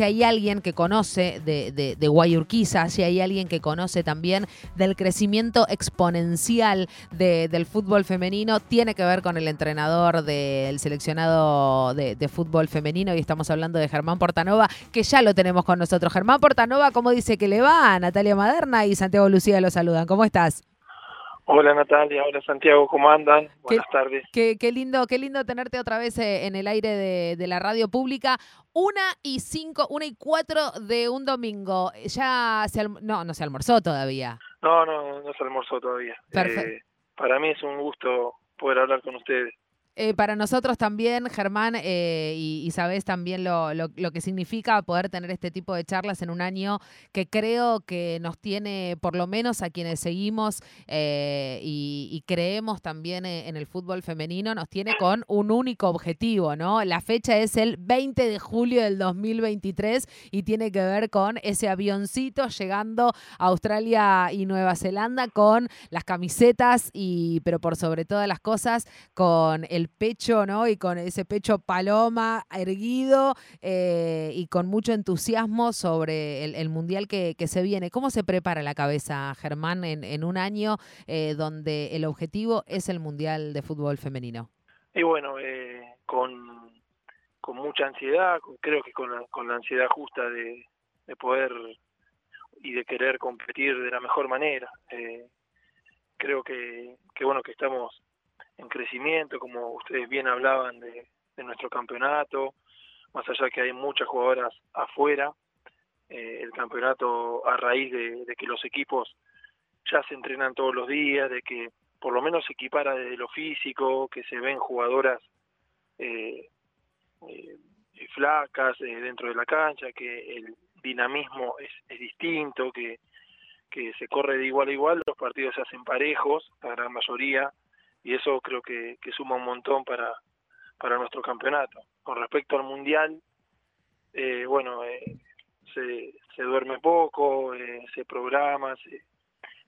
si hay alguien que conoce de, de, de, Guayurquiza, si hay alguien que conoce también del crecimiento exponencial de, del fútbol femenino, tiene que ver con el entrenador del seleccionado de, de, fútbol femenino y estamos hablando de Germán Portanova, que ya lo tenemos con nosotros. Germán Portanova, ¿cómo dice que le va? Natalia Maderna y Santiago Lucía lo saludan. ¿Cómo estás? Hola Natalia, hola Santiago, ¿cómo andan? Buenas qué, tardes. Qué, qué, lindo, qué lindo tenerte otra vez eh, en el aire de, de, la radio pública. Una y cinco, una y cuatro de un domingo. Ya se no, no se almorzó todavía. No, no, no se almorzó todavía. Eh, para mí es un gusto poder hablar con ustedes. Eh, para nosotros también, Germán, eh, y, y, sabés también lo, lo, que significa poder tener este tipo de charlas en un año que creo que nos tiene, por lo menos a quienes seguimos eh, y, y, creemos también en el fútbol femenino, nos tiene con un único objetivo, ¿no? La fecha es el 20 de julio del 2023 y tiene que ver con ese avioncito llegando a Australia y Nueva Zelanda con las camisetas y, pero por sobre todas las cosas, con el pecho, ¿no? Y con ese pecho paloma erguido eh, y con mucho entusiasmo sobre el, mundial que, se viene. ¿Cómo se prepara la cabeza, Germán, en, un año eh, donde el objetivo es el mundial de fútbol femenino? Y bueno, eh, con, mucha ansiedad, creo que con la, con la ansiedad justa de, de poder y de querer competir de la mejor manera. creo que, que bueno que estamos en crecimiento, como ustedes bien hablaban de, nuestro campeonato, más allá que hay muchas jugadoras afuera, eh, el campeonato a raíz de, que los equipos ya se entrenan todos los días, de que por lo menos se equipara desde lo físico, que se ven jugadoras eh, eh, flacas dentro de la cancha, que el dinamismo es, es distinto, que, que se corre de igual a igual, los partidos se hacen parejos, la gran mayoría, y eso creo que, que suma un montón para, para nuestro campeonato. Con respecto al Mundial, eh, bueno, eh, se, se duerme poco, eh, se programa, se,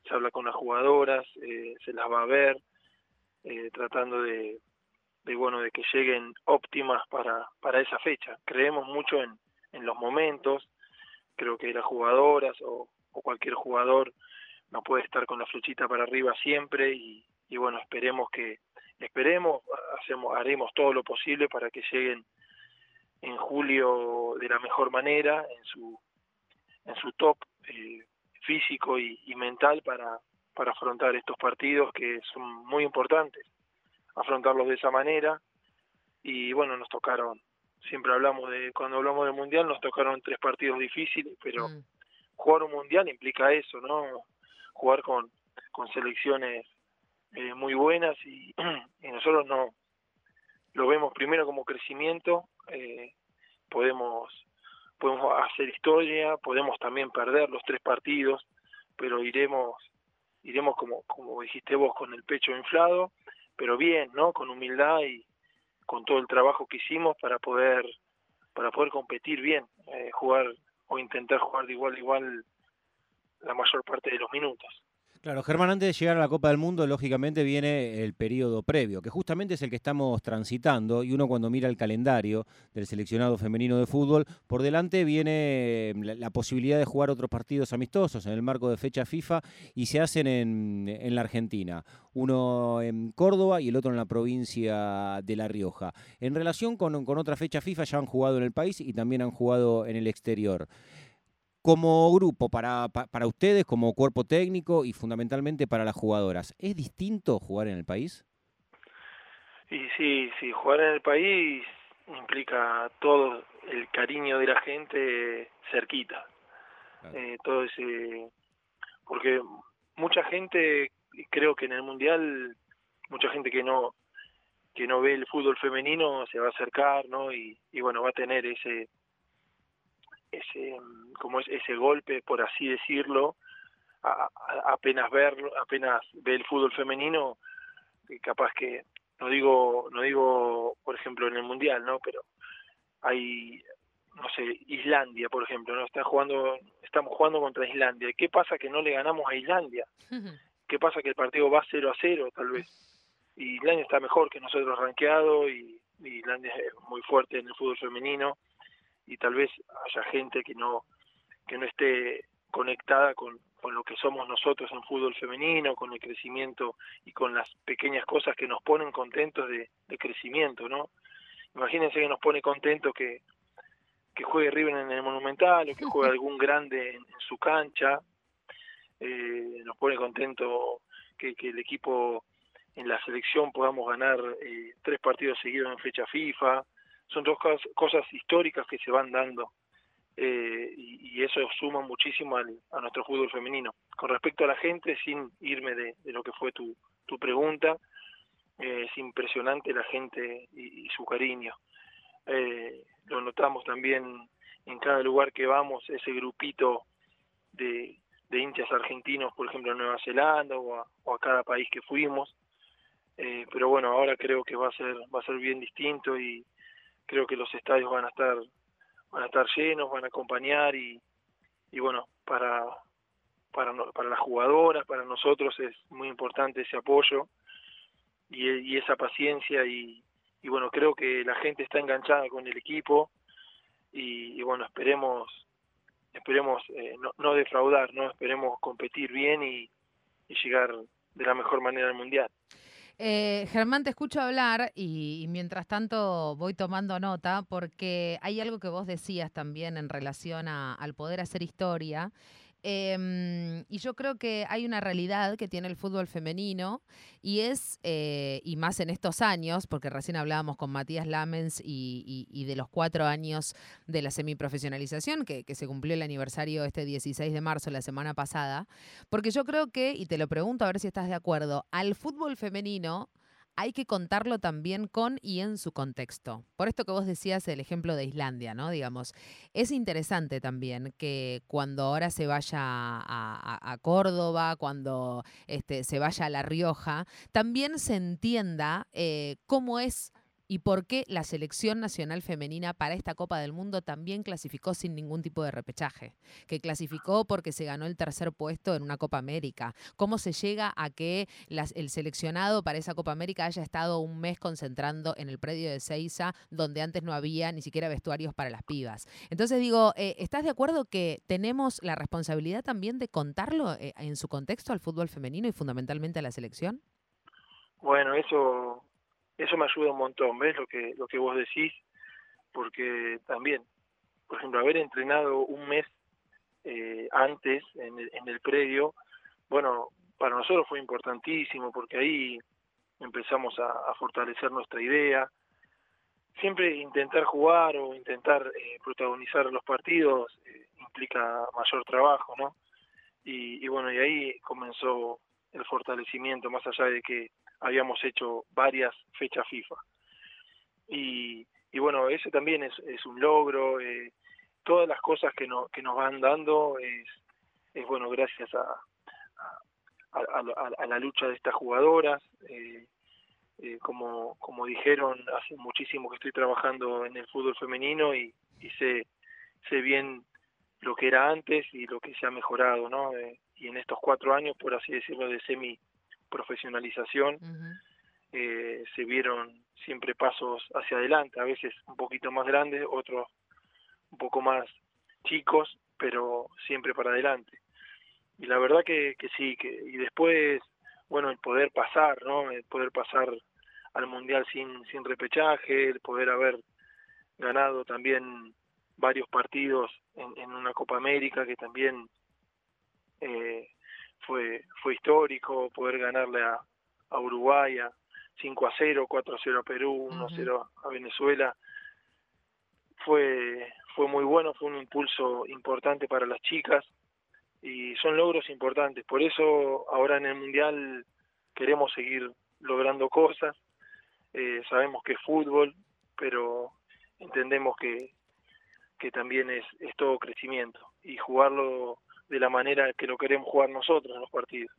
se habla con las jugadoras, eh, se las va a ver, eh, tratando de, de, bueno, de que lleguen óptimas para, para esa fecha. Creemos mucho en, en los momentos, creo que las jugadoras o, o cualquier jugador no puede estar con la flechita para arriba siempre y, y bueno, esperemos que, esperemos, hacemos, haremos todo lo posible para que lleguen en julio de la mejor manera, en su, en su top eh, físico y, y mental para, para afrontar estos partidos que son muy importantes, afrontarlos de esa manera y bueno, nos tocaron, siempre hablamos de, cuando hablamos del Mundial nos tocaron tres partidos difíciles, pero mm. jugar un Mundial implica eso, ¿no? Jugar con, con selecciones eh, muy buenas y, nosotros no lo vemos primero como crecimiento eh, podemos podemos hacer historia podemos también perder los tres partidos pero iremos iremos como como dijiste vos con el pecho inflado pero bien no con humildad y con todo el trabajo que hicimos para poder para poder competir bien eh, jugar o intentar jugar de igual a igual la mayor parte de los minutos Claro, Germán, antes de llegar a la Copa del Mundo, lógicamente viene el periodo previo, que justamente es el que estamos transitando, y uno cuando mira el calendario del seleccionado femenino de fútbol, por delante viene la, la posibilidad de jugar otros partidos amistosos en el marco de fecha FIFA, y se hacen en, en, la Argentina, uno en Córdoba y el otro en la provincia de La Rioja. En relación con, con otra fecha FIFA, ya han jugado en el país y también han jugado en el exterior como grupo, para, para ustedes, como cuerpo técnico y fundamentalmente para las jugadoras, ¿es distinto jugar en el país? Y sí, sí, jugar en el país implica todo el cariño de la gente cerquita. Claro. Eh, todo ese. Porque mucha gente, creo que en el mundial, mucha gente que no que no ve el fútbol femenino se va a acercar, ¿no? Y, y bueno, va a tener ese ese como es ese golpe por así decirlo a, a, apenas verlo apenas ve el fútbol femenino capaz que no digo no digo por ejemplo en el mundial no pero hay no sé Islandia por ejemplo no está jugando estamos jugando contra Islandia. Qué pasa que no le ganamos a Islandia qué pasa que el partido va 0 a 0 tal vez y Islandia está mejor que nosotros rankeado y, y Islandia es muy fuerte en el fútbol femenino y tal vez haya gente que no que no esté conectada con, con lo que somos nosotros en fútbol femenino, con el crecimiento y con las pequeñas cosas que nos ponen contentos de, de crecimiento, ¿no? Imagínense que nos pone contentos que, que juegue River en el Monumental o que juegue algún grande en, su cancha, eh, nos pone contento que, que, el equipo en la selección podamos ganar eh, tres partidos seguidos en fecha FIFA, son dos cosas, históricas que se van dando eh, y, eso suma muchísimo al, a nuestro fútbol femenino. Con respecto a la gente, sin irme de, lo que fue tu, tu pregunta, eh, es impresionante la gente y, su cariño. Eh, lo notamos también en cada lugar que vamos, ese grupito de, de hinchas argentinos, por ejemplo, en Nueva Zelanda o a, o a cada país que fuimos. Eh, pero bueno, ahora creo que va a ser va a ser bien distinto y creo que los estadios van a estar van a estar llenos, van a acompañar y, y bueno, para, para, para las jugadoras, para nosotros es muy importante ese apoyo y, y esa paciencia y, y, bueno, creo que la gente está enganchada con el equipo y, bueno, esperemos esperemos eh, no, no, defraudar, no esperemos competir bien y, y llegar de la mejor manera al mundial. Eh, Germán, te escucho hablar y, mientras tanto voy tomando nota porque hay algo que vos decías también en relación a, al poder hacer historia eh, y yo creo que hay una realidad que tiene el fútbol femenino y es, eh, y más en estos años, porque recién hablábamos con Matías Lamens y, y, y de los cuatro años de la semiprofesionalización, que, que se cumplió el aniversario este 16 de marzo, la semana pasada, porque yo creo que, y te lo pregunto a ver si estás de acuerdo, al fútbol femenino hay que contarlo también con y en su contexto. Por esto que vos decías el ejemplo de Islandia, ¿no? Digamos, es interesante también que cuando ahora se vaya a, Córdoba, cuando este, se vaya a La Rioja, también se entienda eh, cómo es y por qué la selección nacional femenina para esta Copa del Mundo también clasificó sin ningún tipo de repechaje, que clasificó porque se ganó el tercer puesto en una Copa América. ¿Cómo se llega a que el seleccionado para esa Copa América haya estado un mes concentrando en el predio de Seiza, donde antes no había ni siquiera vestuarios para las pibas? Entonces digo, eh, ¿estás de acuerdo que tenemos la responsabilidad también de contarlo eh, en su contexto al fútbol femenino y fundamentalmente a la selección? Bueno, eso eso me ayuda un montón, ¿ves? Lo que, lo que vos decís, porque también, por ejemplo, haber entrenado un mes eh, antes en el, en el predio, bueno, para nosotros fue importantísimo porque ahí empezamos a, fortalecer nuestra idea. Siempre intentar jugar o intentar eh, protagonizar los partidos eh, implica mayor trabajo, ¿no? Y bueno, y ahí comenzó el fortalecimiento, más allá de que habíamos hecho varias fechas FIFA. Y, y bueno, ese también es, es un logro, eh, todas las cosas que, no, que nos van dando es, es bueno, gracias a, a, la lucha de estas jugadoras. Eh, eh, como, como dijeron, hace muchísimo que estoy trabajando en el fútbol femenino y, y sé, sé bien lo que era antes y lo que se ha mejorado, ¿no? Eh, y en estos cuatro años, por así decirlo, de semi profesionalización, uh -huh. eh, se vieron siempre pasos hacia adelante, a veces un poquito más grandes, otros un poco más chicos, pero siempre para adelante. Y la verdad que, que sí, que y después, bueno, el poder pasar, ¿no? El poder pasar al Mundial sin, sin repechaje, el poder haber ganado también varios partidos en, en una Copa América que también eh, fue fue histórico poder ganarle a, a Uruguay a 5 a 0, 4 a 0 a Perú, 1 a 0 a Venezuela. Fue fue muy bueno, fue un impulso importante para las chicas y son logros importantes. Por eso ahora en el Mundial queremos seguir logrando cosas. Eh, sabemos que es fútbol, pero entendemos que, que también es, es todo crecimiento y jugarlo de la manera que lo queremos jugar nosotros en los partidos.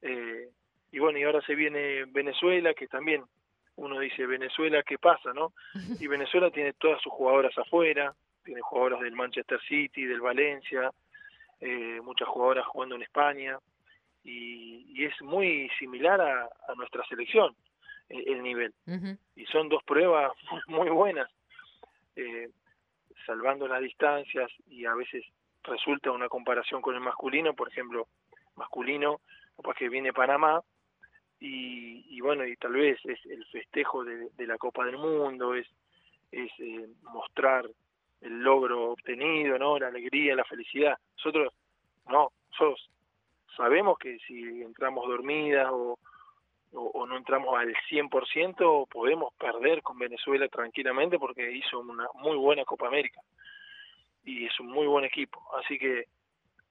Eh, y bueno, y ahora se viene Venezuela, que también uno dice, Venezuela, ¿qué pasa? no Y Venezuela tiene todas sus jugadoras afuera, tiene jugadoras del Manchester City, del Valencia, eh, muchas jugadoras jugando en España, y, y es muy similar a, a nuestra selección, el, el nivel. Uh -huh. Y son dos pruebas muy buenas. Eh, salvando las distancias y a veces resulta una comparación con el masculino, por ejemplo, masculino, capaz que viene Panamá y, bueno, y tal vez es el festejo de, la Copa del Mundo, es, es eh, mostrar el logro obtenido, ¿no? La alegría, la felicidad. Nosotros, no, nosotros sabemos que si entramos dormidas o, o, no entramos al 100%, podemos perder con Venezuela tranquilamente porque hizo una muy buena Copa América y es un muy buen equipo. Así que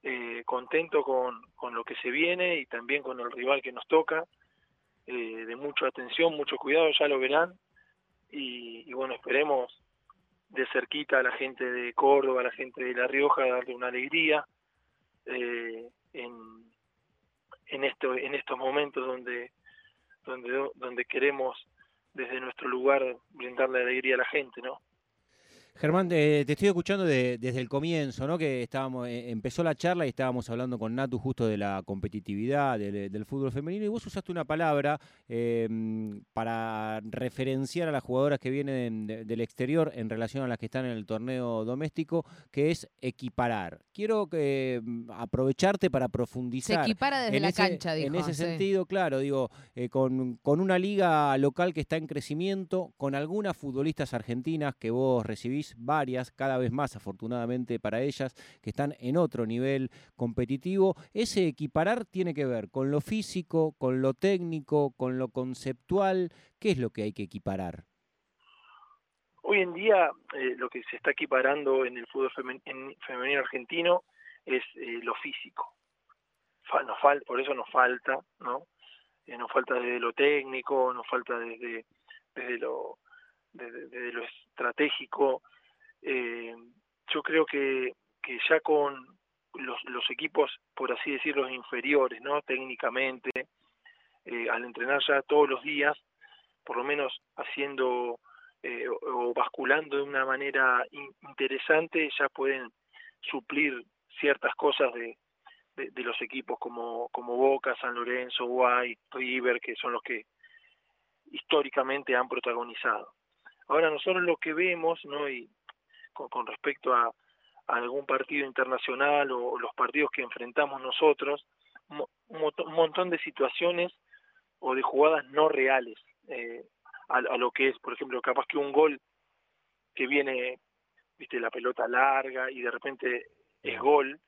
eh, contento con, con lo que se viene y también con el rival que nos toca, eh, de mucha atención, mucho cuidado, ya lo verán. Y, y, bueno, esperemos de cerquita a la gente de Córdoba, a la gente de La Rioja, darle una alegría eh, en, en, esto, en estos momentos donde donde, donde queremos desde nuestro lugar brindarle alegría a la gente, ¿no? Germán, te, estoy escuchando desde el comienzo, ¿no? Que estábamos, eh, empezó la charla y estábamos hablando con Natu justo de la competitividad del, fútbol femenino y vos usaste una palabra em, para referenciar a las jugadoras que vienen del exterior en relación a las que están en el torneo doméstico, que es equiparar. Quiero que em, aprovecharte para profundizar. Se equipara desde la cancha, dijo. En ese sentido, claro, digo, eh, con, con una liga local que está en crecimiento, con algunas futbolistas argentinas que vos recibís varias, cada vez más afortunadamente para ellas, que están en otro nivel competitivo. Ese equiparar tiene que ver con lo físico, con lo técnico, con lo conceptual. ¿Qué es lo que hay que equiparar? Hoy en día eh, lo que se está equiparando en el fútbol femenino argentino es eh, lo físico. nos falta, por eso nos falta, ¿no? Eh, nos falta desde lo técnico, nos falta desde, desde lo desde, lo estratégico. Eh, yo creo que, que ya con los, los equipos, por así decirlo, inferiores, ¿no? Técnicamente, eh, al entrenar ya todos los días, por lo menos haciendo eh, o, basculando de una manera interesante, ya pueden suplir ciertas cosas de, de, los equipos como, como Boca, San Lorenzo, Guay, River, que son los que históricamente han protagonizado. Ahora nosotros lo que vemos, ¿no? Y con, respecto a, algún partido internacional o, los partidos que enfrentamos nosotros, un, montón de situaciones o de jugadas no reales eh, a, lo que es, por ejemplo, capaz que un gol que viene, viste, la pelota larga y de repente es gol,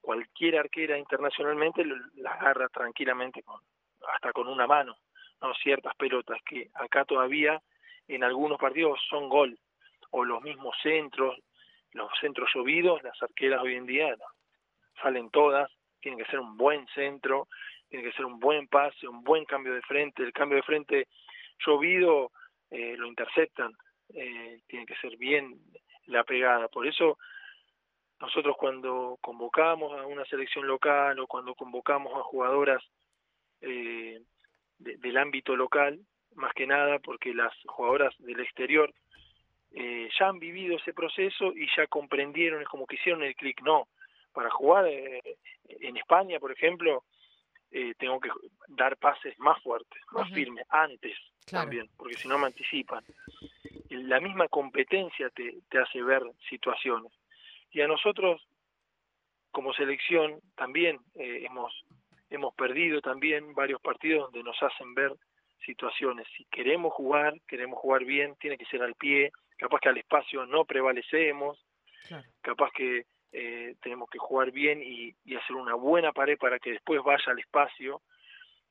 cualquier arquera internacionalmente la agarra tranquilamente con, hasta con una mano, no ciertas pelotas que acá todavía en algunos partidos son gol, o los mismos centros, los centros llovidos, las arqueras hoy en día salen todas, tienen que ser un buen centro, tiene que ser un buen pase, un buen cambio de frente, el cambio de frente llovido eh, lo interceptan, eh, tiene que ser bien la pegada, por eso nosotros cuando convocamos a una selección local o cuando convocamos a jugadoras eh, del ámbito local, más que nada porque las jugadoras del exterior eh, ya han vivido ese proceso y ya comprendieron, es como que hicieron el clic, no, para jugar eh, en España, por ejemplo, eh, tengo que dar pases más fuertes, más firmes, antes también, porque si no me anticipan. La misma competencia te, te hace ver situaciones. Y a nosotros, como selección, también hemos, hemos perdido también varios partidos donde nos hacen ver situaciones. Si queremos jugar, queremos jugar bien, tiene que ser al pie, capaz que al espacio no prevalecemos, capaz que eh, tenemos que jugar bien y, hacer una buena pared para que después vaya al espacio,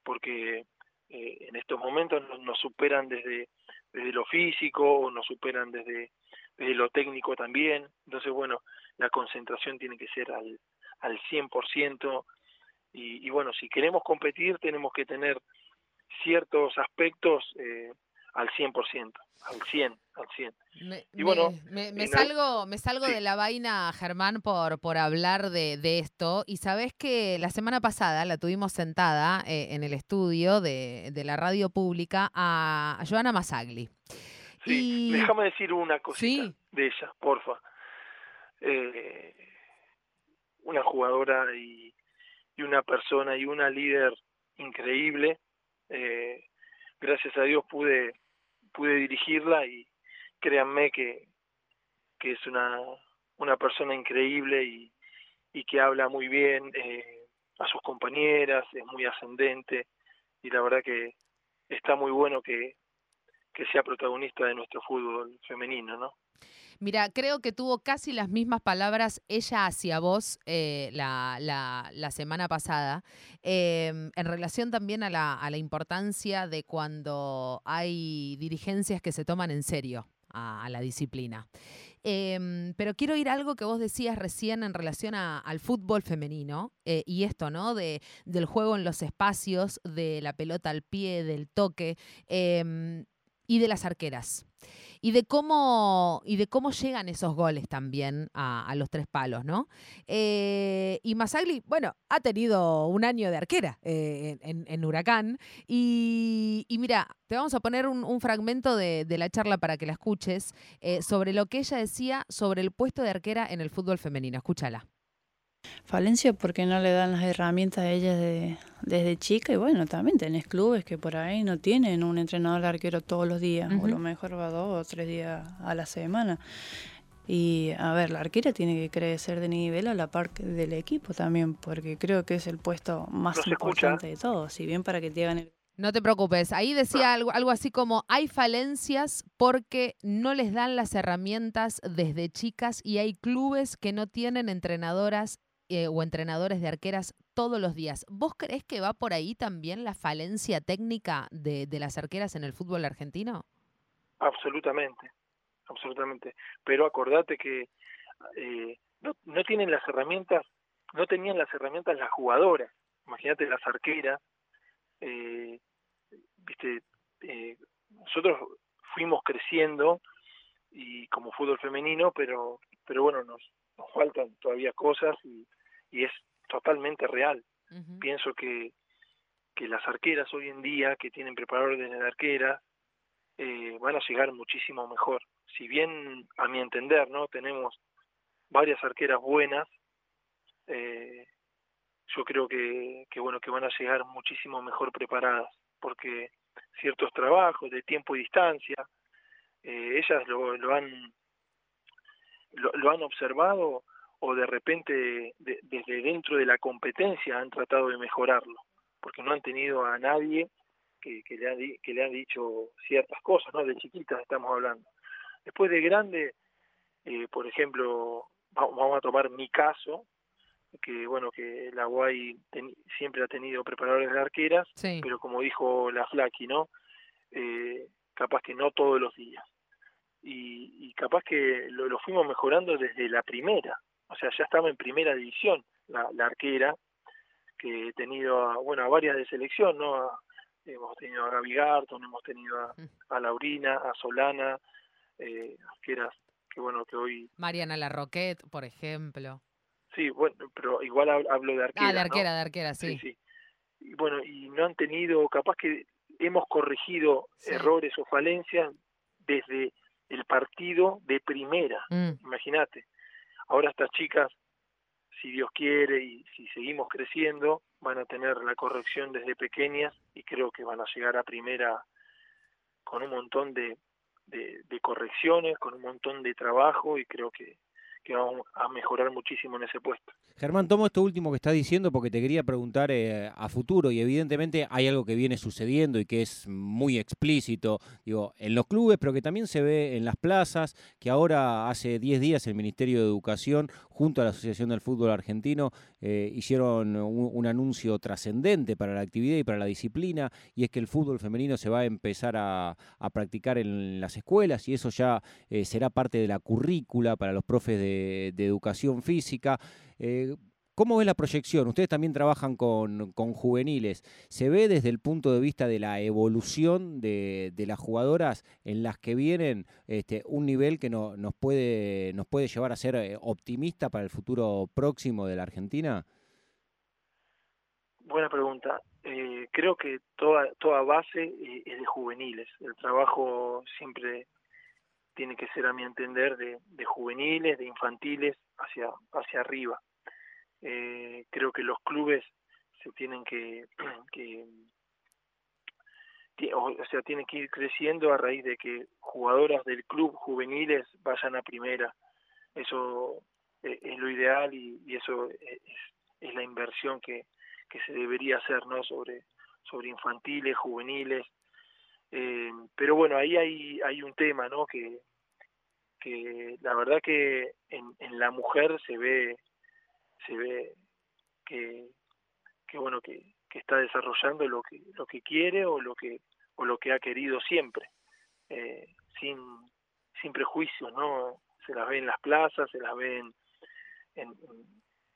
porque eh, en estos momentos nos, superan desde, desde lo físico o nos superan desde, desde lo técnico también. Entonces, bueno, la concentración tiene que ser al, al 100%. Y, y bueno, si queremos competir tenemos que tener ciertos aspectos eh, al 100%, al 100, al 100. Me, y bueno, me, salgo, me salgo de la vaina, Germán, por, por hablar de, de, esto. Y sabes que la semana pasada la tuvimos sentada eh, en el estudio de, de, la radio pública a, Joana Masagli. Sí, déjame decir una cosita de ella, porfa. Eh, una jugadora y, y una persona y una líder increíble eh, gracias a Dios pude pude dirigirla y créanme que que es una, una persona increíble y, y que habla muy bien eh, a sus compañeras, es muy ascendente y la verdad que está muy bueno que, que sea protagonista de nuestro fútbol femenino, ¿no? Mira, creo que tuvo casi las mismas palabras ella hacia vos eh, la, la, la, semana pasada, eh, en relación también a la, importancia de cuando hay dirigencias que se toman en serio a, la disciplina. Eh, pero quiero ir a algo que vos decías recién en relación al fútbol femenino eh, y esto, ¿no? De, del juego en los espacios, de la pelota al pie, del toque eh, y de las arqueras y de cómo, y de cómo llegan esos goles también a, los tres palos, ¿no? Eh, y Masagli, bueno, ha tenido un año de arquera eh, en, en, Huracán. Y, mira, te vamos a poner un, fragmento de, de, la charla para que la escuches eh, sobre lo que ella decía sobre el puesto de arquera en el fútbol femenino. Escúchala. Falencia porque no le dan las herramientas a ella de, desde chica y bueno, también tenés clubes que por ahí no tienen un entrenador de arquero todos los días, uh -huh. o lo mejor va dos o tres días a la semana. Y a ver, la arquera tiene que crecer de nivel a la par del equipo también, porque creo que es el puesto más no importante de todos, si bien para que te hagan el... No te preocupes, ahí decía algo, algo así como hay falencias porque no les dan las herramientas desde chicas y hay clubes que no tienen entrenadoras eh, o entrenadores de arqueras todos los días. ¿Vos crees que va por ahí también la falencia técnica de, de las arqueras en el fútbol argentino? Absolutamente, absolutamente. Pero acordate que eh, no, no tienen las herramientas, no tenían las herramientas las jugadoras. Imagínate las arqueras, eh, viste, eh, nosotros fuimos creciendo y como fútbol femenino, pero pero bueno, nos, nos faltan todavía cosas y, y es totalmente real. Uh -huh. Pienso que, que las arqueras hoy en día, que tienen preparadores de arquera, eh, van a llegar muchísimo mejor. Si bien, a mi entender, no tenemos varias arqueras buenas, eh, yo creo que, que, bueno, que van a llegar muchísimo mejor preparadas, porque ciertos trabajos de tiempo y distancia, eh, ellas lo, lo han lo, lo han observado o de repente de, desde dentro de la competencia han tratado de mejorarlo, porque no han tenido a nadie que, que, le, han, que le han dicho ciertas cosas, ¿no? De chiquitas estamos hablando. Después de grande, eh, por ejemplo, vamos a tomar mi caso, que bueno, que la ten, siempre ha tenido preparadores de arqueras, sí. pero como dijo la Flaky, ¿no? Eh, capaz que no todos los días. Y, y capaz que lo, lo fuimos mejorando desde la primera, o sea, ya estaba en primera división la, la arquera, que he tenido a, bueno, a varias de selección, ¿no? A, hemos tenido a Gaby Garton, hemos tenido a, a Laurina, a Solana, eh, arqueras que bueno, que hoy... Mariana Larroquette, por ejemplo. Sí, bueno, pero igual hablo de arquera. Ah, de arquera, ¿no? de arquera, sí. sí. sí. Y bueno, y no han tenido, capaz que hemos corregido sí. errores o falencias desde el partido de primera, mm. imagínate ahora estas chicas, si Dios quiere y si seguimos creciendo, van a tener la corrección desde pequeñas y creo que van a llegar a primera con un montón de, de, correcciones, con un montón de trabajo y creo que, a mejorar muchísimo en ese puesto. Germán, tomo esto último que está diciendo porque te quería preguntar eh, a futuro y evidentemente hay algo que viene sucediendo y que es muy explícito, digo, en los clubes, pero que también se ve en las plazas, que ahora hace 10 días el Ministerio de Educación junto a la Asociación del Fútbol Argentino eh, hicieron un, un anuncio trascendente para la actividad y para la disciplina y es que el fútbol femenino se va a empezar a, a practicar en las escuelas y eso ya eh, será parte de la currícula para los profes de, de educación física. Eh, ¿Cómo es la proyección? Ustedes también trabajan con, con, juveniles. ¿Se ve desde el punto de vista de la evolución de, de las jugadoras en las que vienen este, un nivel que no, nos, puede, nos puede llevar a ser eh, optimista para el futuro próximo de la Argentina? Buena pregunta. Eh, creo que toda, toda base es de juveniles. El trabajo siempre tiene que ser, a mi entender, de, de juveniles, de infantiles, hacia, hacia arriba eh, creo que los clubes se tienen que, que o sea, tienen que ir creciendo a raíz de que jugadoras del club juveniles vayan a primera. eso eh, es lo ideal y, eso es, es, la inversión que, que se debería hacer no sobre sobre infantiles juveniles eh, pero bueno ahí hay hay un tema no que que la verdad que en, en la mujer se ve se ve que, que bueno que, que está desarrollando lo que lo que quiere o lo que o lo que ha querido siempre eh, sin sin prejuicios no se las ve en las plazas se las ve en, en,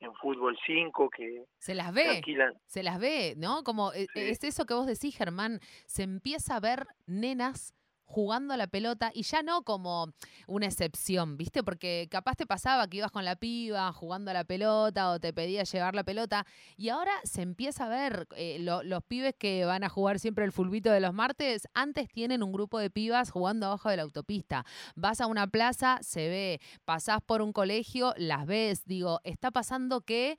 en fútbol 5 que se las ve se las ve no como eh, es eso que vos decís Germán se empieza a ver nenas jugando a la pelota y ya no como una excepción, ¿viste? Porque capaz te pasaba que ibas con la piba jugando a la pelota o te pedía llevar la pelota y ahora se empieza a ver eh, los pibes que van a jugar siempre el fulbito de los martes, antes tienen un grupo de pibas jugando abajo de la autopista. Vas a una plaza, se ve, pasás por un colegio, las ves, digo, está pasando que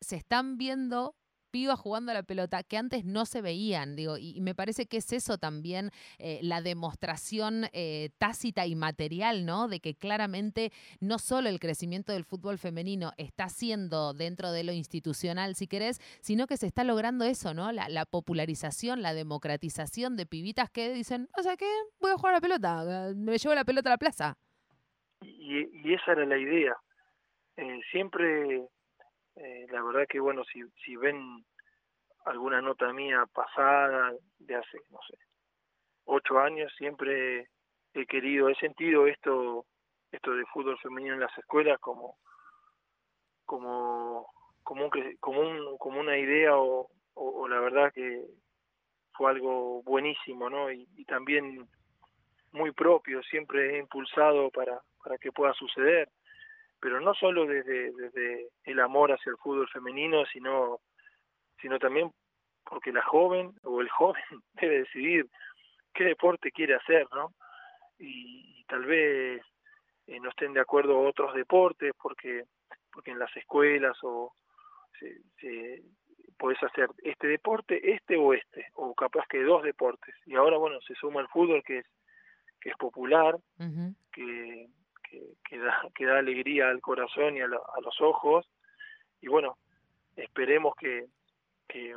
se están viendo pibas jugando a la pelota que antes no se veían, digo, y, me parece que es eso también eh, la demostración eh, tácita y material, ¿no? De que claramente no solo el crecimiento del fútbol femenino está siendo dentro de lo institucional, si querés, sino que se está logrando eso, ¿no? La, popularización, la democratización de pibitas que dicen, o sea, ¿qué? Voy a jugar a la pelota, me llevo la pelota a la plaza. Y, esa era la idea. Eh, siempre eh, la verdad que bueno, si, si ven alguna nota mía pasada de hace, no sé, ocho años, siempre he querido, he sentido esto, esto de fútbol femenino en las escuelas como, como, como, un, como, como una idea o, o, la verdad que fue algo buenísimo, ¿no? Y, y también muy propio, siempre he impulsado para, para que pueda suceder pero no solo desde, desde el amor hacia el fútbol femenino, sino, sino también porque la joven o el joven debe decidir qué deporte quiere hacer, ¿no? Y, tal vez eh, no estén de acuerdo otros deportes porque porque en las escuelas o se, se, podés hacer este deporte, este o este, o capaz que dos deportes. Y ahora, bueno, se suma el fútbol que es que es popular, que, que, da, que da alegría al corazón y a, los ojos. Y bueno, esperemos que, que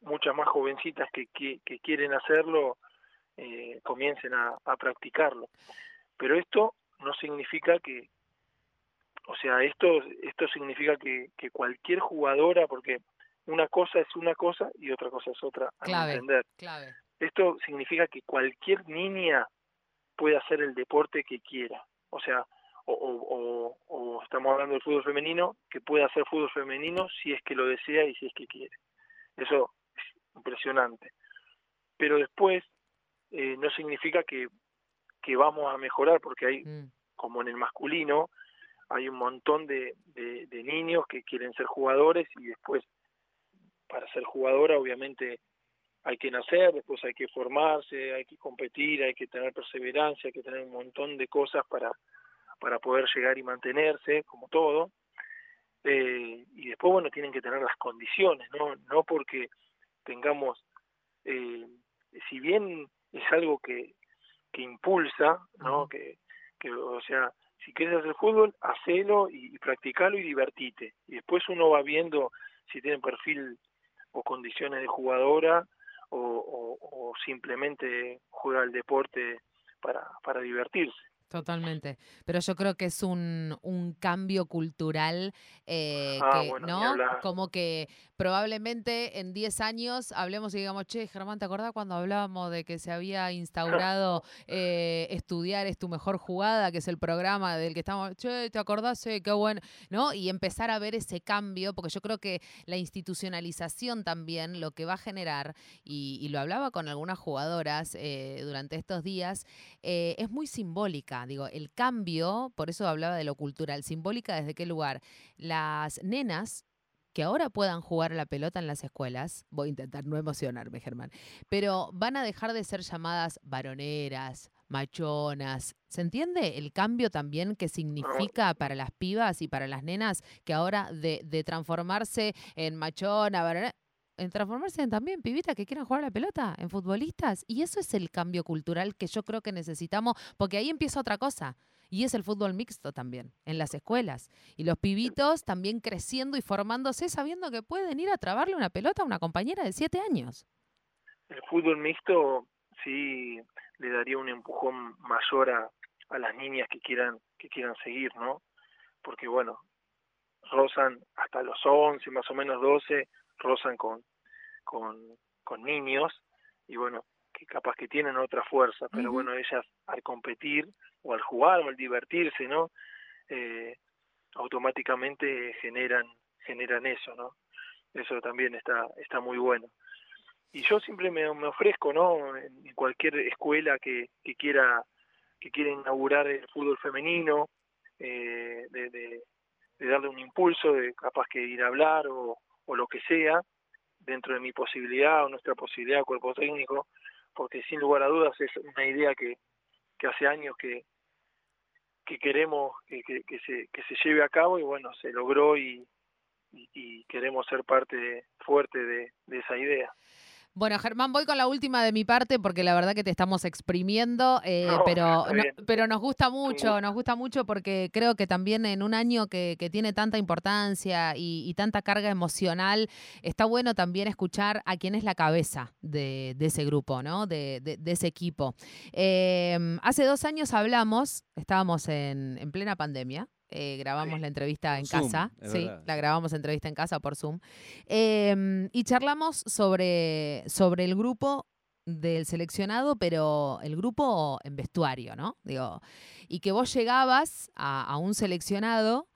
muchas más jovencitas que, que, quieren hacerlo eh, comiencen a, a practicarlo. Pero esto no significa que, o sea, esto, esto significa que, que cualquier jugadora, porque una cosa es una cosa y otra cosa es otra, a entender. Clave. Esto significa que cualquier niña puede hacer el deporte que quiera. O sea, o, o, estamos hablando del fútbol femenino, que puede hacer fútbol femenino si es que lo desea y si es que quiere. Eso es impresionante. Pero después eh, no significa que, que vamos a mejorar, porque hay, mm. como en el masculino, hay un montón de, de, de niños que quieren ser jugadores y después para ser jugadora obviamente hay que nacer, después hay que formarse, hay que competir, hay que tener perseverancia, hay que tener un montón de cosas para, para poder llegar y mantenerse, como todo. Eh, y después, bueno, tienen que tener las condiciones, no, no porque tengamos, eh, si bien es algo que, que impulsa, ¿no? que, que, o sea, si quieres hacer fútbol, hacelo y, y practicalo y divertite. Y después uno va viendo si tiene perfil o condiciones de jugadora o, simplemente juega el deporte para, para divertirse. Totalmente. Pero yo creo que es un, un cambio cultural eh, ah, que, ¿no? Como que probablemente en 10 años hablemos y digamos, che, Germán, ¿te acordás cuando hablábamos de que se había instaurado eh, estudiar es tu mejor jugada, que es el programa del que estamos, che, ¿te acordás? Sí, qué bueno, ¿no? Y empezar a ver ese cambio, porque yo creo que la institucionalización también lo que va a generar, y, lo hablaba con algunas jugadoras eh, durante estos días, es muy simbólica Digo, el cambio, por eso hablaba de lo cultural, simbólica desde qué lugar. Las nenas que ahora puedan jugar la pelota en las escuelas, voy a intentar no emocionarme, Germán, pero van a dejar de ser llamadas varoneras, machonas. ¿Se entiende el cambio también que significa para las pibas y para las nenas que ahora de, de transformarse en machona, varonera, en transformarse en también pibitas que quieran jugar a la pelota, en futbolistas. Y eso es el cambio cultural que yo creo que necesitamos, porque ahí empieza otra cosa. Y es el fútbol mixto también, en las escuelas. Y los pibitos también creciendo y formándose sabiendo que pueden ir a trabarle una pelota a una compañera de siete años. El fútbol mixto sí le daría un empujón mayor a, a las niñas que quieran que quieran seguir, ¿no? Porque bueno, rozan hasta los 11, más o menos 12, rozan con, con, con niños y bueno, que capaz que tienen otra fuerza, pero bueno, ellas al competir o al jugar o al divertirse, ¿no? Eh, automáticamente generan generan eso, ¿no? Eso también está está muy bueno. Y yo siempre me, me ofrezco, ¿no? En cualquier escuela que, que quiera que quiera inaugurar el fútbol femenino, eh, de, de, de, darle un impulso, de capaz que ir a hablar o, o lo que sea, dentro de mi posibilidad o nuestra posibilidad, cuerpo técnico, porque sin lugar a dudas es una idea que, que hace años que, que queremos que, que, se, que se lleve a cabo y bueno, se logró y, y, y queremos ser parte fuerte de, de esa idea. Bueno, Germán, voy con la última de mi parte porque la verdad que te estamos exprimiendo, eh, No, pero, no- pero nos gusta mucho, nos gusta mucho porque creo que también en un año que, que tiene tanta importancia y, y tanta carga emocional, está bueno también escuchar a quién es la cabeza de, de ese grupo, ¿no? De, de- de ese equipo. Eh, hace dos años hablamos, estábamos en, en plena pandemia. Eh, grabamos Sí. la entrevista en Zoom, casa, sí, verdad. la grabamos entrevista en casa por Zoom. Em, y charlamos sobre, sobre el grupo del seleccionado, pero el grupo en vestuario, ¿no? Digo, y que vos llegabas a, a un seleccionado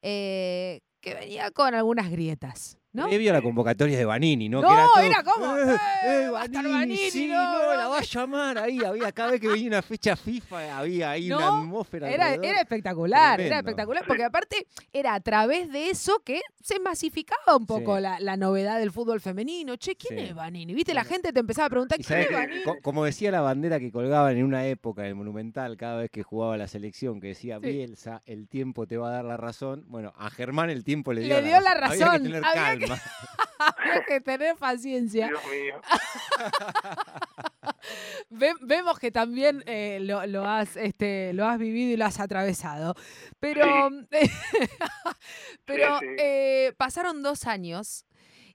eh, que venía con algunas grietas, ¿no? Previo a la convocatoria de Banini, ¿no? No, que era, todo, era como, "Eh, "Eh, eh, va a estar Banini, Banini, sí, no, la va a llamar ahí. Había, cada vez que venía una fecha FIFA, había ahí No, una atmósfera. Era, era espectacular, era espectacular, porque aparte era a través de eso que se masificaba un poco Sí. la, la novedad del fútbol femenino. Che, ¿quién Sí. es Vanini? ¿Viste? La gente te empezaba a preguntar, ¿quién es co- como decía la bandera que colgaban en una época en el Monumental, cada vez que jugaba la selección, que decía. Bielsa, el tiempo te va a dar la razón. Bueno, a Germán el tiempo le Le dio, dio la Había razón, que tener había que- calma. Había que tener paciencia. Dios mío. Ve- vemos que también eh, lo, lo has, este, lo has vivido y lo has atravesado. Pero, pero sí. eh, pasaron dos años.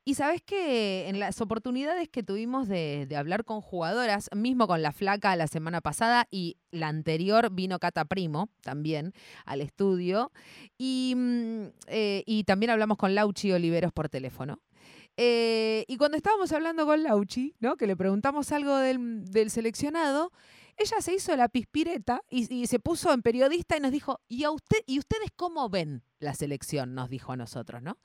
Y sabes que en las oportunidades que tuvimos de, hablar con jugadoras, mismo con la flaca la semana pasada y la anterior vino Cata Primo también al estudio, y, mm, eh, también hablamos con Lauchi Oliveros por teléfono. Eh, y cuando estábamos hablando con Lauchi, ¿no? que le preguntamos algo del, del seleccionado, ella se hizo la pispireta y, y se puso en periodista y nos dijo, ¿y, a usted, ¿y ustedes cómo ven la selección? Nos dijo a nosotros, ¿no?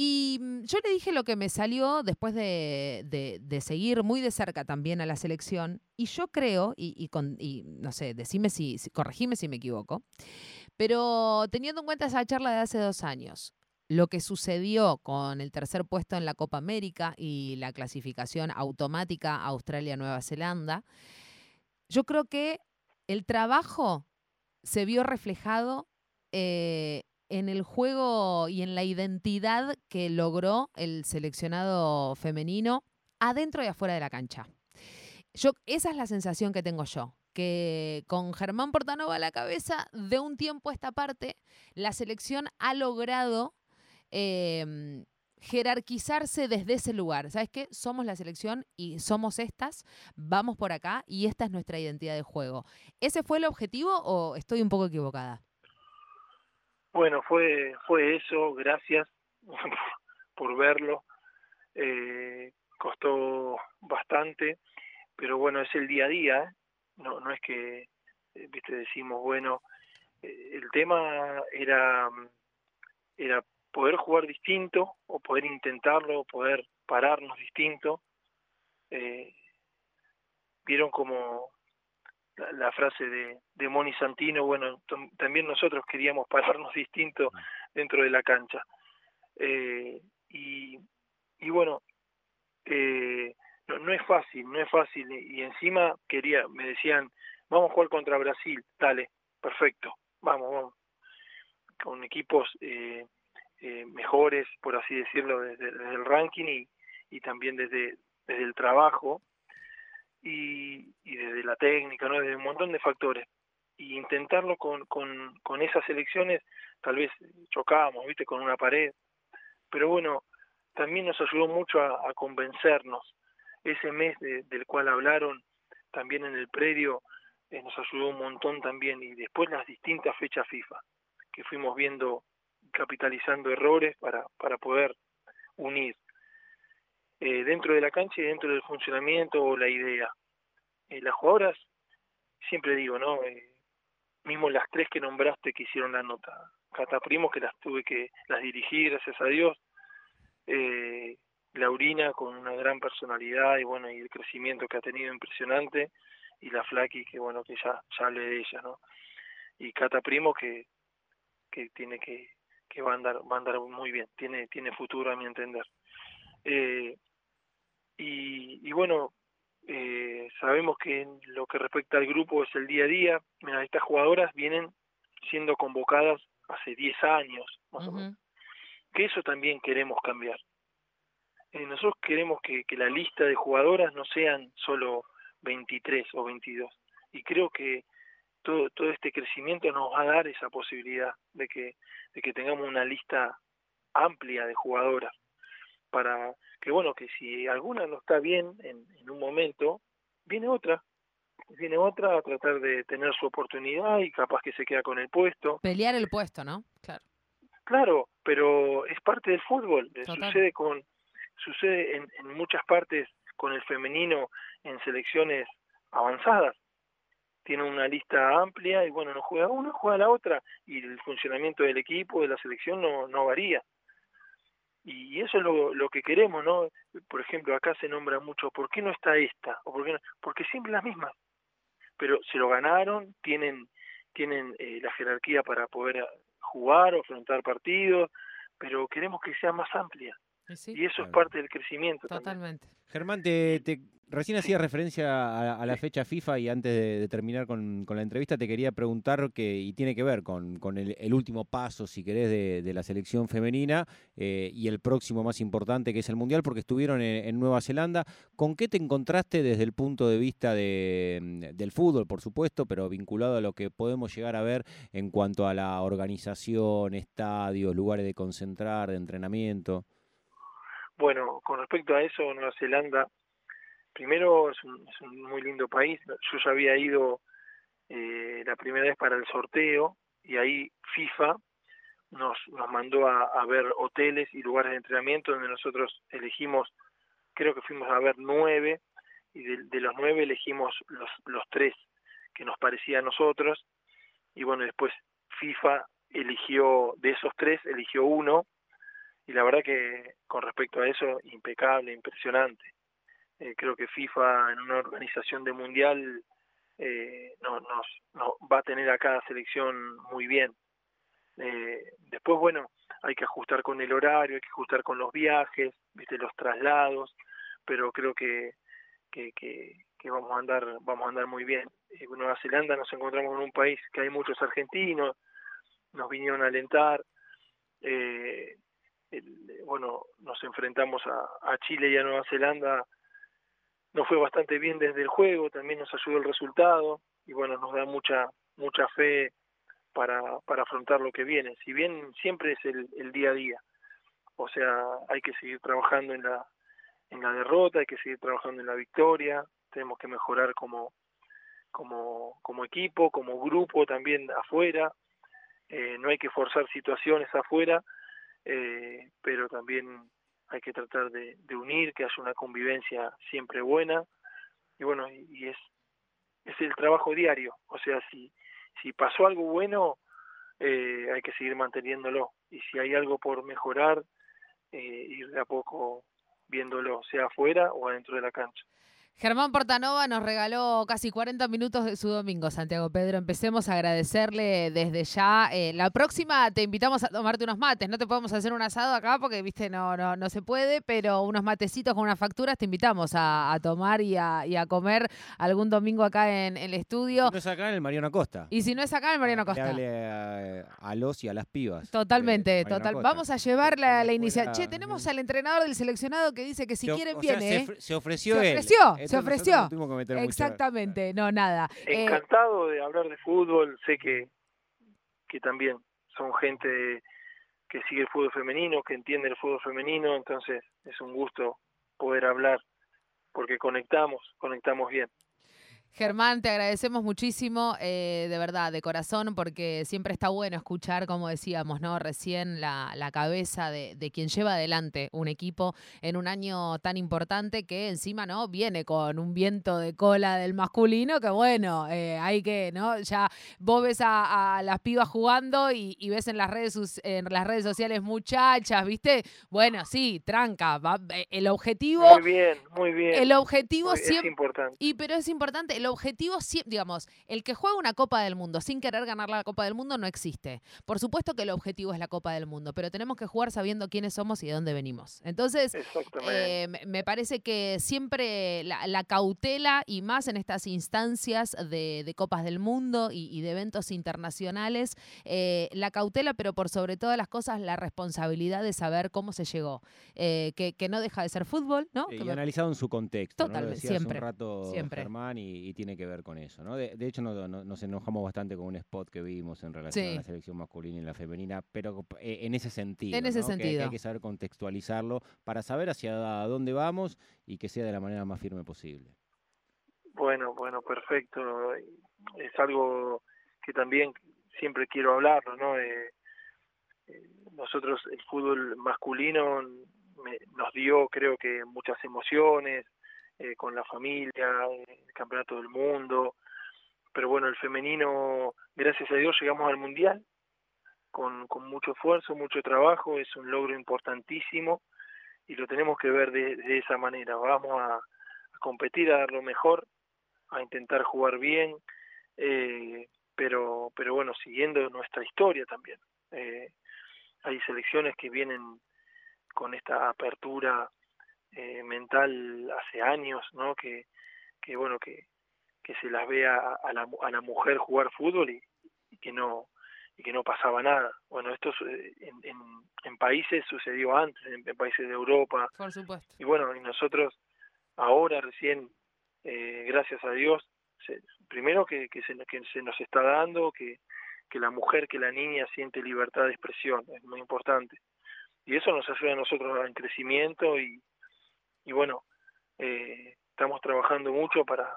Y mm, yo le dije lo que me salió después de, de- seguir muy de cerca también a la selección. Y yo creo, y, y no sé, decime si, si- si me equivoco, pero teniendo en cuenta esa charla de hace dos años, lo que sucedió con el tercer puesto en la Copa América y la clasificación automática Australia-Nueva Zelanda, yo creo que el trabajo se vio reflejado eh, en el juego y en la identidad que logró el seleccionado femenino adentro y afuera de la cancha. Yo, esa es la sensación que tengo yo, que con Germán Portanova a la cabeza, de un tiempo a esta parte, la selección ha logrado eh, jerarquizarse desde ese lugar. ¿Sabes qué? Somos la selección y somos estas, vamos por acá y esta es nuestra identidad de juego. ¿Ese fue el objetivo o estoy un poco equivocada? Bueno, fue, fue eso, gracias por verlo. Eh, costó bastante, pero bueno, es el día a día, ¿eh? no, no es que, eh, viste, decimos, bueno, eh, el tema era, mm, era poder jugar distinto, o poder intentarlo, poder pararnos distinto. Eh, Vieron como la, la frase de, de Moni Santino, bueno, tam- también nosotros queríamos pararnos distinto dentro de la cancha. Eh, y, y bueno, eh, no, no es fácil, no es fácil. Y encima quería, me decían, vamos a jugar contra Brasil, dale, perfecto, vamos, vamos. Con equipos eh, eh, mejores, por así decirlo, desde, desde el ranking y, y también desde, desde el trabajo y, y desde la técnica, ¿no? desde un montón de factores. Y intentarlo con, con, con esas elecciones, tal vez chocábamos, ¿viste? Con una pared. Pero bueno, también nos ayudó mucho a, convencernos. Ese mes del cual hablaron también en el predio eh, nos ayudó un montón también. Y después las distintas fechas FIFA, que fuimos viendo, capitalizando errores para, para poder unir. Eh, dentro de la cancha y dentro del funcionamiento o la idea. Eh, las jugadoras, siempre digo, ¿no? Eh, mismo las tres que nombraste que hicieron la nota, Cata Primo, que las tuve que, las dirigí, gracias a Dios, eh, Laurina con una gran personalidad y bueno, y el crecimiento que ha tenido impresionante, y la Flaki, que bueno, que ya, ya hablé de ella, ¿no? Y Cata Primo, que, que tiene que, que va a andar, va a andar muy bien, tiene, tiene futuro a mi entender. Eh, y, bueno, eh, sabemos que en lo que respecta al grupo es el día a día. Mira, estas jugadoras vienen siendo convocadas hace 10 años, más o menos. Que eso también queremos cambiar. Eh, nosotros queremos que, que la lista de jugadoras no sean solo 23 o 22. Y creo que todo, todo este crecimiento nos va a dar esa posibilidad de que, de que tengamos una lista amplia de jugadoras para que bueno, que si alguna no está bien en, en un momento, viene otra, viene otra a tratar de tener su oportunidad y capaz que se queda con el puesto. Pelear el puesto, ¿no? Claro. Claro, pero es parte del fútbol. Sucede con sucede en, en muchas partes con el femenino en selecciones avanzadas. Tiene una lista amplia y bueno, no juega una, juega la otra y el funcionamiento del equipo, de la selección no, no varía y eso es lo, lo que queremos, ¿no? Por ejemplo, acá se nombra mucho, ¿por qué no está esta? o por qué no? Porque siempre las mismas, pero se lo ganaron, tienen tienen eh, la jerarquía para poder jugar o afrontar partidos, pero queremos que sea más amplia. Y eso es parte del crecimiento. Totalmente. Germán, te, recién hacía referencia a, la fecha FIFA y antes de, terminar con, la entrevista te quería preguntar, que, y tiene que ver con, el, último paso, si querés, de, la selección femenina eh, y el próximo más importante que es el Mundial, porque estuvieron en, Nueva Zelanda. ¿Con qué te encontraste desde el punto de vista de, del fútbol, por supuesto, pero vinculado a lo que podemos llegar a ver en cuanto a la organización, estadios, lugares de concentrar, de entrenamiento? Bueno, con respecto a eso, Nueva Zelanda, primero es un, muy lindo país. Yo ya había ido eh, la primera vez para el sorteo y ahí FIFA nos, nos mandó a, ver hoteles y lugares de entrenamiento donde nosotros elegimos, creo que fuimos a ver nueve y de, los nueve elegimos los, los tres que nos parecía a nosotros y bueno, después FIFA eligió, de esos tres, eligió uno y la verdad que con respecto a eso, impecable, impresionante. Eh, creo que FIFA en una organización de mundial eh, no, nos, va a tener a cada selección muy bien. Eh, después, bueno, hay que ajustar con el horario, hay que ajustar con los viajes, viste los traslados, pero creo que, que, que, vamos a andar vamos a andar muy bien. En Nueva Zelanda nos encontramos en un país que hay muchos argentinos, nos vinieron a alentar. Eh, bueno, nos enfrentamos a, Chile y a Nueva Zelanda, nos fue bastante bien desde el juego, también nos ayudó el resultado y bueno, nos da mucha mucha fe para, para afrontar lo que viene. Si bien siempre es el, el día a día, o sea, hay que seguir trabajando en la en la derrota, hay que seguir trabajando en la victoria, tenemos que mejorar como como como equipo, como grupo también afuera, eh, no hay que forzar situaciones afuera, eh, pero también hay que tratar de, unir, que haya una convivencia siempre buena, y bueno, y, es, es el trabajo diario, o sea, si, si pasó algo bueno, eh, hay que seguir manteniéndolo, y si hay algo por mejorar, eh, ir de a poco viéndolo, sea afuera o adentro de la cancha. Germán Portanova nos regaló casi 40 minutos de su domingo, Santiago Pedro. Empecemos a agradecerle desde ya. Eh, la próxima te invitamos a tomarte unos mates. No te podemos hacer un asado acá porque, viste, no, no, no se puede, pero unos matecitos con unas facturas te invitamos a, tomar y a, comer algún domingo acá en, el estudio. Si no es acá en el Mariano Costa. Y si no es acá en el Mariano Costa. a, los y a las pibas. Totalmente, total. Vamos a llevar la, la iniciativa. Che, tenemos al entrenador del seleccionado que dice que si quieren viene. Se, ofreció se él. Se ofreció. Exactamente, no, nada. Eh, Encantado de hablar de fútbol, sé que, que también son gente que sigue el fútbol femenino, que entiende el fútbol femenino, entonces es un gusto poder hablar porque conectamos, conectamos bien. Germán, te agradecemos muchísimo, eh, de verdad, de corazón, porque siempre está bueno escuchar, como decíamos, ¿no? Recién la, cabeza de, quien lleva adelante un equipo en un año tan importante que encima, ¿no? Viene con un viento de cola del masculino que, bueno, eh, hay que, ¿no? Ya vos ves a, las pibas jugando y, ves en las redes en las redes sociales muchachas, ¿viste? Bueno, sí, tranca. Eh, el objetivo. Muy bien, muy bien. El objetivo siempre. Es importante. Y pero es importante el objetivo, digamos, el que juega una Copa del Mundo sin querer ganar la Copa del Mundo no existe. Por supuesto que el objetivo es la Copa del Mundo, pero tenemos que jugar sabiendo quiénes somos y de dónde venimos. Entonces, eh, me parece que siempre la, cautela y más en estas instancias de, Copas del Mundo y, de eventos internacionales, eh, la cautela, pero por sobre todas las cosas, la responsabilidad de saber cómo se llegó, eh, que, no deja de ser fútbol, ¿no? y analizado en su contexto. Totalmente, siempre. un rato siempre. Germán y y tiene que ver con eso. ¿no? De, hecho, nos enojamos bastante con un spot que vimos en relación a la selección masculina y la femenina, pero eh, en ese sentido. En ese sentido. Que hay que saber contextualizarlo para saber hacia dónde vamos y que sea de la manera más firme posible. Bueno, bueno, perfecto. Es algo que también siempre quiero hablarlo, ¿no? Eh, nosotros, el fútbol masculino nos dio, creo que, muchas emociones, eh, con la familia, el campeonato del mundo. Pero bueno, el femenino, gracias a Dios, llegamos al mundial con, con mucho esfuerzo, mucho trabajo, es un logro importantísimo y lo tenemos que ver de, esa manera. Vamos a, competir, a dar lo mejor, a intentar jugar bien, eh, pero, pero bueno, siguiendo nuestra historia también. Eh, hay selecciones que vienen con esta apertura eh, mental hace años, ¿no? Que, que bueno, que, que se las vea a, la, a la mujer jugar fútbol y, que no y que no pasaba nada. Bueno, esto en, en, en países sucedió antes, en, países de Europa. Por supuesto. Y bueno, y nosotros ahora recién, eh, gracias a Dios, primero que, que, se, que se nos está dando, que, que la mujer, que la niña siente libertad de expresión, es muy importante. Y eso nos ayuda a nosotros en crecimiento y, y bueno, eh, estamos trabajando mucho para,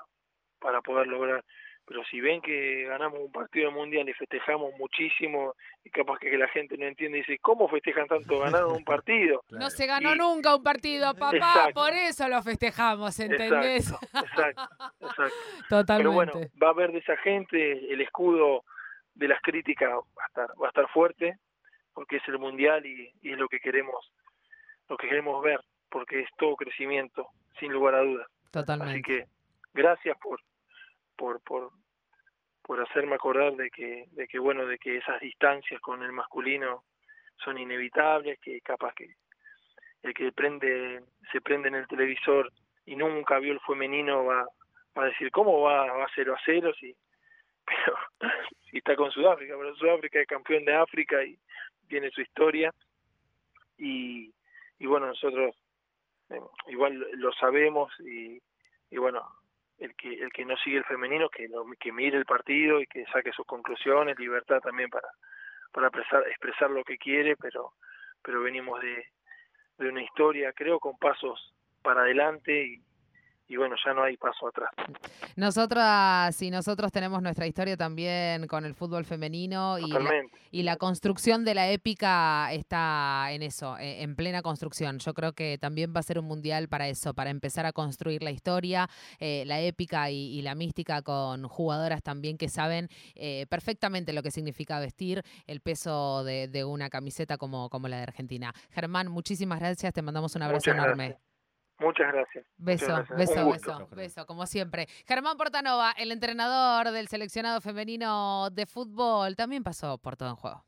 para poder lograr. Pero si ven que ganamos un partido mundial y festejamos muchísimo, y capaz que la gente no entiende dice, ¿cómo festejan tanto ganando un partido? No se ganó nunca un partido, papá, por eso lo festejamos, ¿entendés? Exacto, exacto, Totalmente. Pero bueno, va a haber de esa gente el escudo de las críticas va a estar, va a estar fuerte, porque es el mundial y, y es lo que queremos, lo que queremos ver porque es todo crecimiento, sin lugar a dudas. Totalmente. Así que gracias por, por, por, por hacerme acordar de que, de que, bueno, de que esas distancias con el masculino son inevitables, que capaz que el que prende, se prende en el televisor y nunca vio el femenino va, va a decir, ¿cómo va, va a 0 a 0? Si, pero si está con Sudáfrica, pero Sudáfrica es campeón de África y tiene su historia. Y, y bueno, nosotros igual lo sabemos y, y bueno, el que el que no sigue el femenino que que mire el partido y que saque sus conclusiones, libertad también para para expresar, expresar lo que quiere, pero pero venimos de, de una historia, creo, con pasos para adelante y, y bueno, ya no hay paso atrás. Nosotras y nosotros tenemos nuestra historia también con el fútbol femenino y la, y la, construcción de la épica está en eso, e, en plena construcción. Yo creo que también va a ser un mundial para eso, para empezar a construir la historia, eh, la épica y, la mística con jugadoras también que saben eh, perfectamente lo que significa vestir el peso de, una camiseta como, como la de Argentina. Germán, muchísimas gracias, te mandamos un abrazo enorme. Muchas gracias. Beso, beso, beso, beso, como siempre. Germán Portanova, el entrenador del seleccionado femenino de fútbol, también pasó por todo en juego.